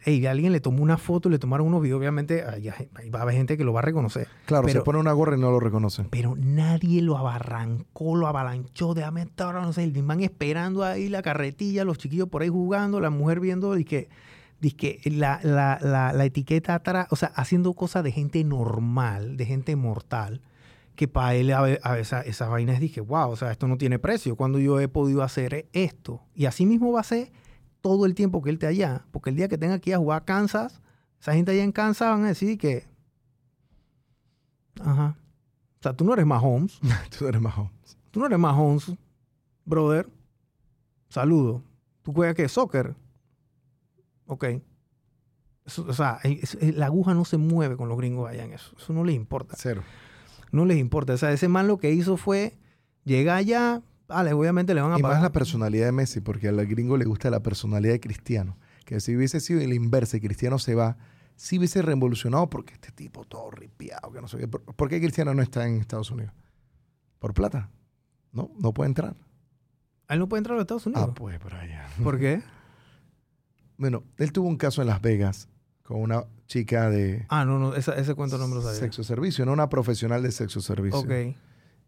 Ey, alguien le tomó una foto, le tomaron unos videos, obviamente, ahí, ahí va a haber gente que lo va a reconocer. Claro, Pero- se pone una gorra y no lo reconocen. Pero nadie lo abarrancó, lo avalanchó, déjame estar, no sé, el man esperando ahí la carretilla, los chiquillos por ahí jugando, la mujer viendo y que, que la, la, la, la etiqueta atrás, o sea, haciendo cosas de gente normal, de gente mortal, que para él a, ve- a esa, esa vaina es dije, wow, o sea, esto no tiene precio, cuando yo he podido hacer esto. Y así mismo va a ser todo el tiempo que él esté allá, porque el día que tenga que ir a jugar a Kansas, esa gente allá en Kansas van a decir que, ajá, o sea, tú no eres Mahomes, Tú eres más joven. Tú no eres Mahomes, brother. Saludo. ¿Tú juegas qué? ¿Soccer? Ok. Eso, o sea, es- es- la aguja no se mueve con los gringos allá en eso. Eso no les importa. Cero. No les importa. O sea, ese man lo que hizo fue llegar allá. Vale, obviamente le van a Y más la personalidad de Messi, porque al gringo le gusta la personalidad de Cristiano. Que si hubiese sido el inverso Cristiano se va, sí hubiese revolucionado porque este tipo todo ripiado, que no sé qué. ¿Por, qué Cristiano no está en Estados Unidos? Por plata. No, no puede entrar. Él no puede entrar a los Estados Unidos. Ah, pues por allá. ¿Por qué? Bueno, él tuvo un caso en Las Vegas con una chica de Ah, no, no. ese cuento no me lo sabía. sexo servicio, no una profesional de sexo servicio. Ok.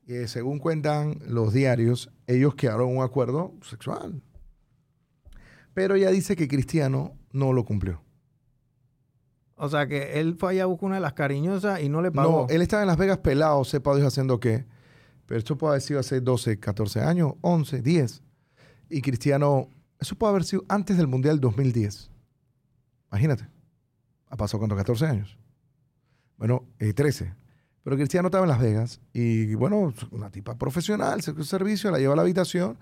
Y eh, según cuentan los diarios, ellos quedaron un acuerdo sexual. Pero ella dice que Cristiano no lo cumplió. O sea, que él fue allá a buscar una de las cariñosas y no le pagó. No, él estaba en Las Vegas pelado, sepa Dios haciendo qué. Pero esto puede haber sido hace 12, 14 años, 11, 10. Y Cristiano, eso puede haber sido antes del Mundial 2010. Imagínate. Ha pasado cuánto, 14 años. Bueno, eh, 13. Pero Cristiano estaba en Las Vegas y bueno, una tipa profesional, sexo servicio, la lleva a la habitación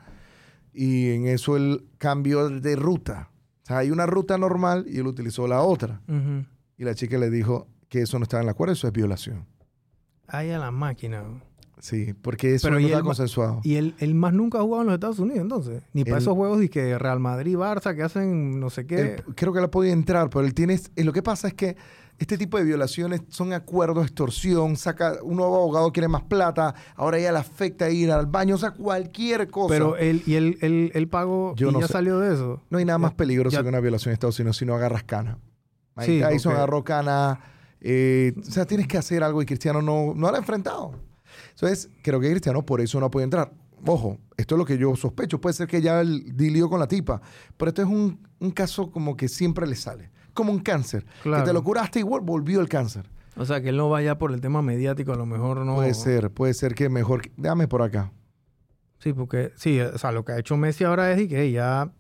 y en eso él cambió de ruta. O sea, hay una ruta normal y él utilizó la otra. Y la chica le dijo que eso no estaba en el acuerdo, eso es violación. Ahí a la máquina. Sí, porque eso Pero no y está él- consensuado. Y él, él más nunca ha jugado en los Estados Unidos, entonces. Ni para Él- esos juegos de que Real Madrid, Barça, que hacen no sé qué. Creo que él ha podido entrar, pero él tiene... y lo que pasa es que este tipo de violaciones son acuerdos, extorsión, saca, un nuevo abogado quiere más plata, ahora ya le afecta ir al baño, o sea, cualquier cosa. Pero él, y él, él, él pagó Yo y no ya sé. salió de eso. no hay nada más peligroso ya- que una violación en Estados Unidos si no agarras cana. Mike Sí, Tyson agarró cana. eh, o sea, tienes que hacer algo y Cristiano no, no lo ha enfrentado. Entonces, creo que Cristiano por eso no puede entrar. Ojo, esto es lo que yo sospecho. Puede ser que ya él dilió con la tipa. Pero esto es un, un caso como que siempre le sale. Como un cáncer. Que Claro. te lo curaste vol- volvió el cáncer. O sea, que él no vaya por el tema mediático, a lo mejor no. Puede ser, puede ser que mejor... que- Déjame por acá. Sí, porque, sí, o sea, lo que ha hecho Messi ahora es y que ya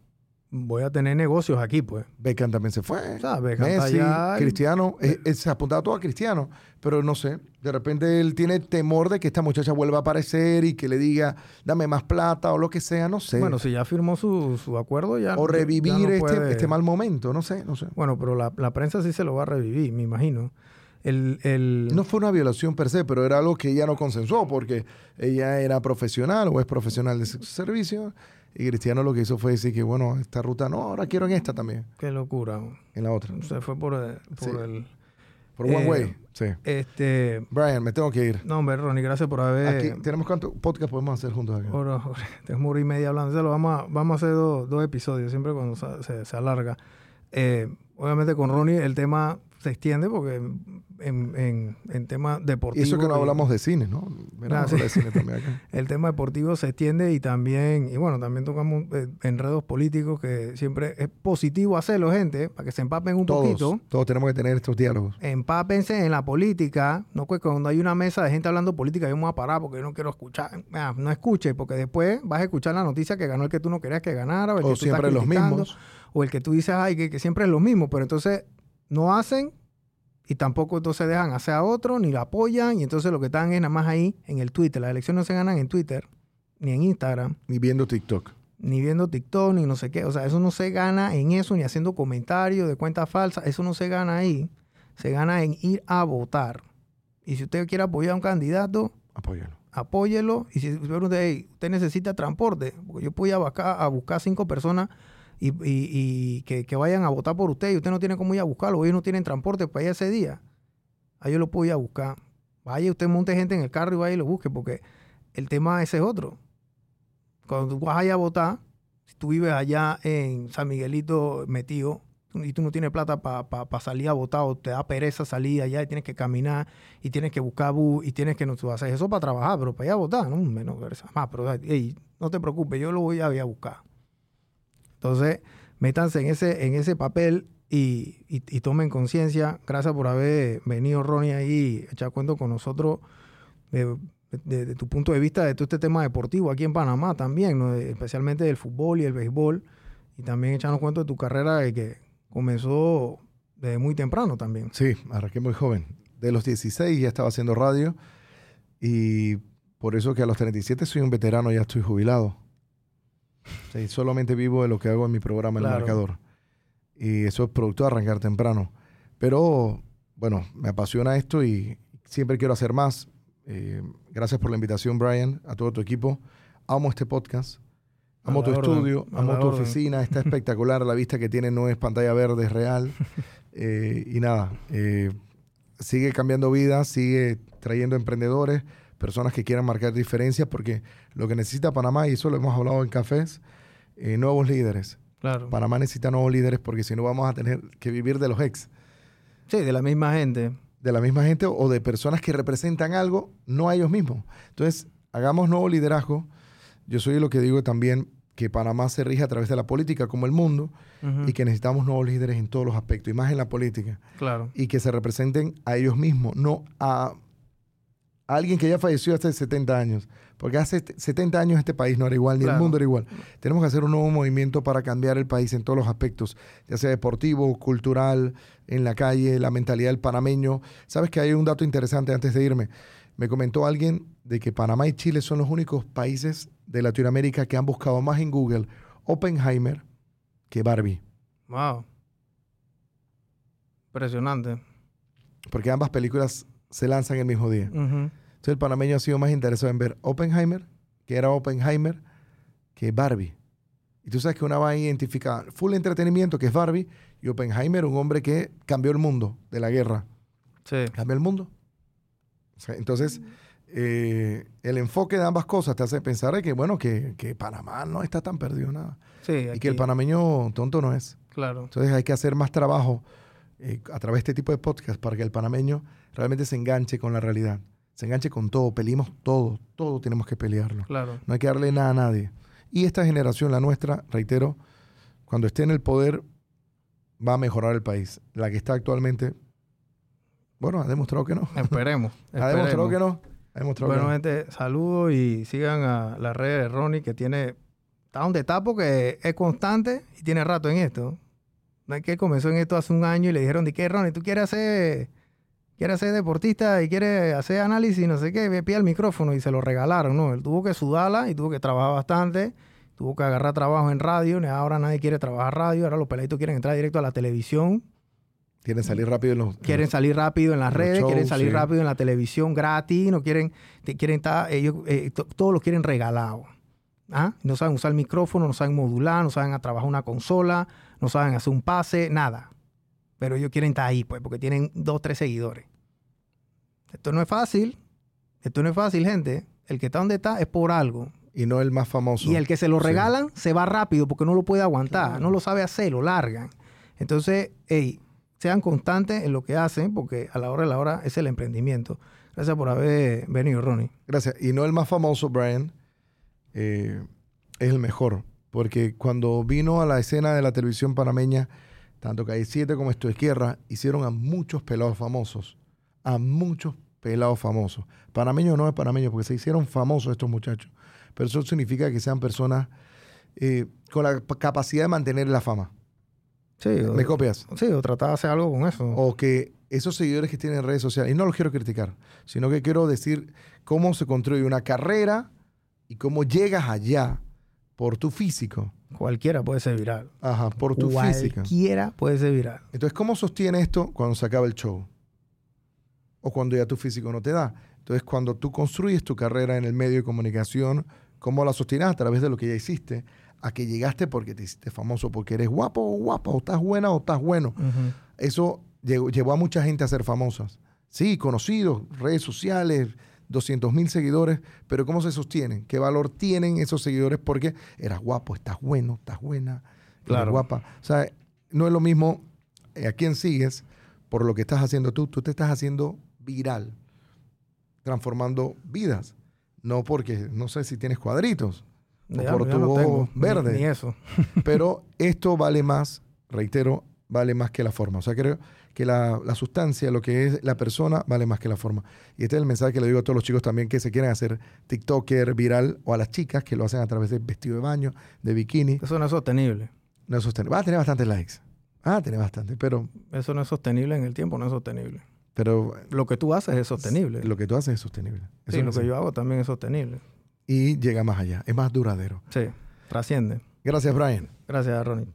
voy a tener negocios aquí, pues. Beckham también se fue. O sea, Messi, allá Cristiano, eh, eh, se apuntaba todo a Cristiano, pero no sé, de repente él tiene temor de que esta muchacha vuelva a aparecer y que le diga, dame más plata o lo que sea, no sé. Bueno, si ya firmó su, su acuerdo, ya. o ya revivir no este, puede- este mal momento, no sé, no sé. Bueno, pero la, la prensa sí se lo va a revivir, me imagino. El, el... No fue una violación per se, pero era algo que ella no consensuó porque ella era profesional o es profesional de servicio y Cristiano lo que hizo fue decir que, bueno, esta ruta no, ahora quiero en esta también, Qué locura. en la otra. Se fue por, el- por Sí. el... Por One Eh, Way, sí. Este... Brian, me tengo que ir. No, hombre, Ronnie, gracias por haber... Aquí, ¿Tenemos cuánto podcast podemos hacer juntos acá? Hora- hora- tenemos hora y media hablando. Entonces lo vamos a, vamos a hacer dos, dos episodios, siempre cuando se, se- se alarga. Eh, obviamente con Ronnie el tema se extiende porque en, en, en tema Y deportivo... eso que no y- hablamos de cine, ¿no? Ah, sí. de cine también acá. el tema deportivo se extiende y también, y bueno, también tocamos eh, enredos políticos que siempre es positivo hacerlo, gente, para que se empapen un Todos, poquito. todos tenemos que tener estos diálogos. Empápense en la política, no que cuando hay una mesa de gente hablando política, yo me voy a parar porque yo no quiero escuchar. Ah, no escuche, porque después vas a escuchar la noticia que ganó el que tú no querías que ganara, o el O que tú estás siempre los mismos. o el que tú dices, ay, que, que siempre es lo mismo, pero entonces no hacen y tampoco entonces dejan hacer a otro, ni lo apoyan, y entonces lo que están es nada más ahí en el Twitter. Las elecciones no se ganan en Twitter, ni en Instagram, Ni viendo TikTok. ni viendo TikTok, ni no sé qué. O sea, eso no se gana en eso, ni haciendo comentarios de cuentas falsas. Eso no se gana ahí. Se gana en ir a votar. Y si usted quiere apoyar a un candidato, Apóyalo. apóyelo. Y si usted pregunta, "Hey, usted necesita transporte, porque yo puedo ir a buscar, a buscar cinco personas y, que, vayan a votar por usted y usted no tiene cómo ir a buscarlo, ellos no tienen transporte para ir ese día. Ahí yo lo puedo ir a buscar. Vaya, usted monte gente en el carro y vaya y lo busque, porque el tema ese es otro. Cuando tú vas allá a votar, si tú vives allá en San Miguelito metido y tú no tienes plata para salir a votar o te da pereza salir allá y tienes que caminar y tienes que buscar bus y tienes que no tú haces eso para trabajar, pero para ir a votar, no, menos versa. Más, pero ey, no te preocupes, yo lo voy a, ir a buscar. Entonces, métanse en ese, en ese papel y, tomen conciencia. Gracias por haber venido, Ronnie, ahí, echar cuento con nosotros de, tu punto de vista de todo este tema deportivo aquí en Panamá también, ¿no? Especialmente del fútbol y el béisbol. Y también echarnos cuento de tu carrera de que comenzó desde muy temprano también. Sí, arranqué muy joven. De los 16 ya estaba haciendo radio y por eso que a los 37 soy un veterano, ya estoy jubilado. Y solamente vivo de lo que hago en mi programa El Claro. Marcador. Y eso es producto de arrancar temprano. Pero, bueno, me apasiona esto y siempre quiero hacer más. Eh, gracias por la invitación, Brian, a todo tu equipo. Amo este podcast. Amo tu orden, estudio, amo tu orden. oficina, está espectacular. La vista que tiene no es pantalla verde, es real. Eh, y nada, eh, sigue cambiando vidas, sigue trayendo emprendedores, personas que quieran marcar diferencias, porque lo que necesita Panamá, y eso lo hemos hablado en cafés, eh, nuevos líderes. Claro. Panamá necesita nuevos líderes porque si no vamos a tener que vivir de los ex, Sí, de la misma gente. de la misma gente o de personas que representan algo, no a ellos mismos. Entonces, hagamos nuevo liderazgo. Yo soy lo que digo también que Panamá se rige a través de la política como el mundo y que necesitamos nuevos líderes en todos los aspectos y más en la política. Claro. y que se representen a ellos mismos, no a, a alguien que ya falleció hace 70 años. Porque hace 70 años este país no era igual, ni Claro. el mundo era igual. Tenemos que hacer un nuevo movimiento para cambiar el país en todos los aspectos, ya sea deportivo, cultural, en la calle, la mentalidad del panameño. Sabes que hay un dato interesante antes de irme. Me comentó alguien de que Panamá y Chile son los únicos países de Latinoamérica que han buscado más en Google Oppenheimer que Barbie. Wow. Impresionante. Porque ambas películas se lanzan el mismo día. Ujú. Entonces el panameño ha sido más interesado en ver Oppenheimer, que era Oppenheimer, que Barbie. Y tú sabes que una va a identificar full entretenimiento, que es Barbie, y Oppenheimer, un hombre que cambió el mundo de la guerra. Sí. Cambió el mundo. O sea, entonces, eh, el enfoque de ambas cosas te hace pensar que, bueno, que, que Panamá no está tan perdido nada. Sí, Y que el panameño tonto no es. Claro. Entonces hay que hacer más trabajo eh, a través de este tipo de podcast para que el panameño realmente se enganche con la realidad. Se enganche con todo, peleemos todo, todo tenemos que pelearlo. Claro. No hay que darle nada a nadie. Y esta generación, la nuestra, reitero, cuando esté en el poder, va a mejorar el país. La que está actualmente, bueno, ha demostrado que no. Esperemos. Ha demostrado que no. Ha demostrado Bueno, que no. gente, saludos y sigan a las redes de Ronnie, que tiene. Está donde está porque es constante y tiene rato en esto. No es que comenzó en esto hace un año y le dijeron, ¿de qué, Ronnie? ¿Tú quieres hacer, quieres ser deportista y quieres hacer análisis? No sé qué, ve, pide el micrófono y se lo regalaron, ¿no? Él tuvo que sudarla y tuvo que trabajar bastante. Tuvo que agarrar trabajo en radio. Ahora nadie quiere trabajar radio. Ahora los peladitos quieren entrar directo a la televisión. Quieren salir rápido en los... Quieren salir rápido en las Los redes, shows, quieren salir sí. rápido en la televisión gratis, no quieren, quieren estar, ellos, eh, to- todos lo quieren regalado. ¿Ah? No saben usar el micrófono, no saben modular, no saben a trabajar una consola, no saben hacer un pase, nada. Pero ellos quieren estar ahí, pues, porque tienen dos, tres seguidores. Esto no es fácil. Esto no es fácil, gente. El que está donde está es por algo. Y no el más famoso. Y el que se lo Sí. regalan se va rápido porque no lo puede aguantar, Claro. no lo sabe hacer, lo largan. Entonces, hey, sean constantes en lo que hacen porque a la hora de la hora es el emprendimiento. Gracias por haber venido, Ronnie. Gracias. Y no el más famoso, Brian, eh, es el mejor. Porque cuando vino a la escena de la televisión panameña, tanto Calle 7 como Esto Izquierda, hicieron a muchos pelados famosos. A muchos pelados famosos. Panameños no es panameño, porque se hicieron famosos estos muchachos. Pero eso significa que sean personas eh, con la capacidad de mantener la fama. Sí, o, ¿Me copias? sí, o tratar de hacer algo con eso. o que esos seguidores que tienen redes sociales, y no los quiero criticar, sino que quiero decir cómo se construye una carrera y cómo llegas allá por tu físico. Cualquiera puede ser viral. Ajá, por tu físico. Cualquiera puede ser viral. Entonces, ¿cómo sostiene esto cuando se acaba el show? O cuando ya tu físico no te da. Entonces, cuando tú construyes tu carrera en el medio de comunicación, ¿cómo la sostienes? A través de lo que ya hiciste, a que llegaste porque te hiciste famoso, porque eres guapo o guapa, o estás buena o estás bueno. Eso llegó, llevó a mucha gente a ser famosas. Sí, conocidos, redes sociales, 200 mil seguidores, pero ¿cómo se sostienen? ¿Qué valor tienen esos seguidores? Porque eras guapo, estás bueno, estás buena, eres Claro. guapa. O sea, no es lo mismo eh, a quién sigues por lo que estás haciendo tú. Tú te estás haciendo viral, transformando vidas. No porque, no sé si tienes cuadritos, o Ya, por tu ojo ni- verde. Ni, eso. Pero esto vale más, reitero, vale más que la forma. O sea, creo que la, la sustancia, lo que es la persona, vale más que la forma. Y este es el mensaje que le digo a todos los chicos también que se quieren hacer TikToker viral o a las chicas que lo hacen a través de vestido de baño, de bikini. Eso no es sostenible. No es sostenible. Va a tener bastantes likes. Va a tener bastante, pero, Eso no es sostenible en el tiempo, no es sostenible. pero Lo que tú haces es sostenible. lo que tú haces es sostenible. Eso sí, es lo que yo hago también es sostenible. Y llega más allá, es más duradero. Sí, trasciende. Gracias, Brian. Gracias, Ronnie.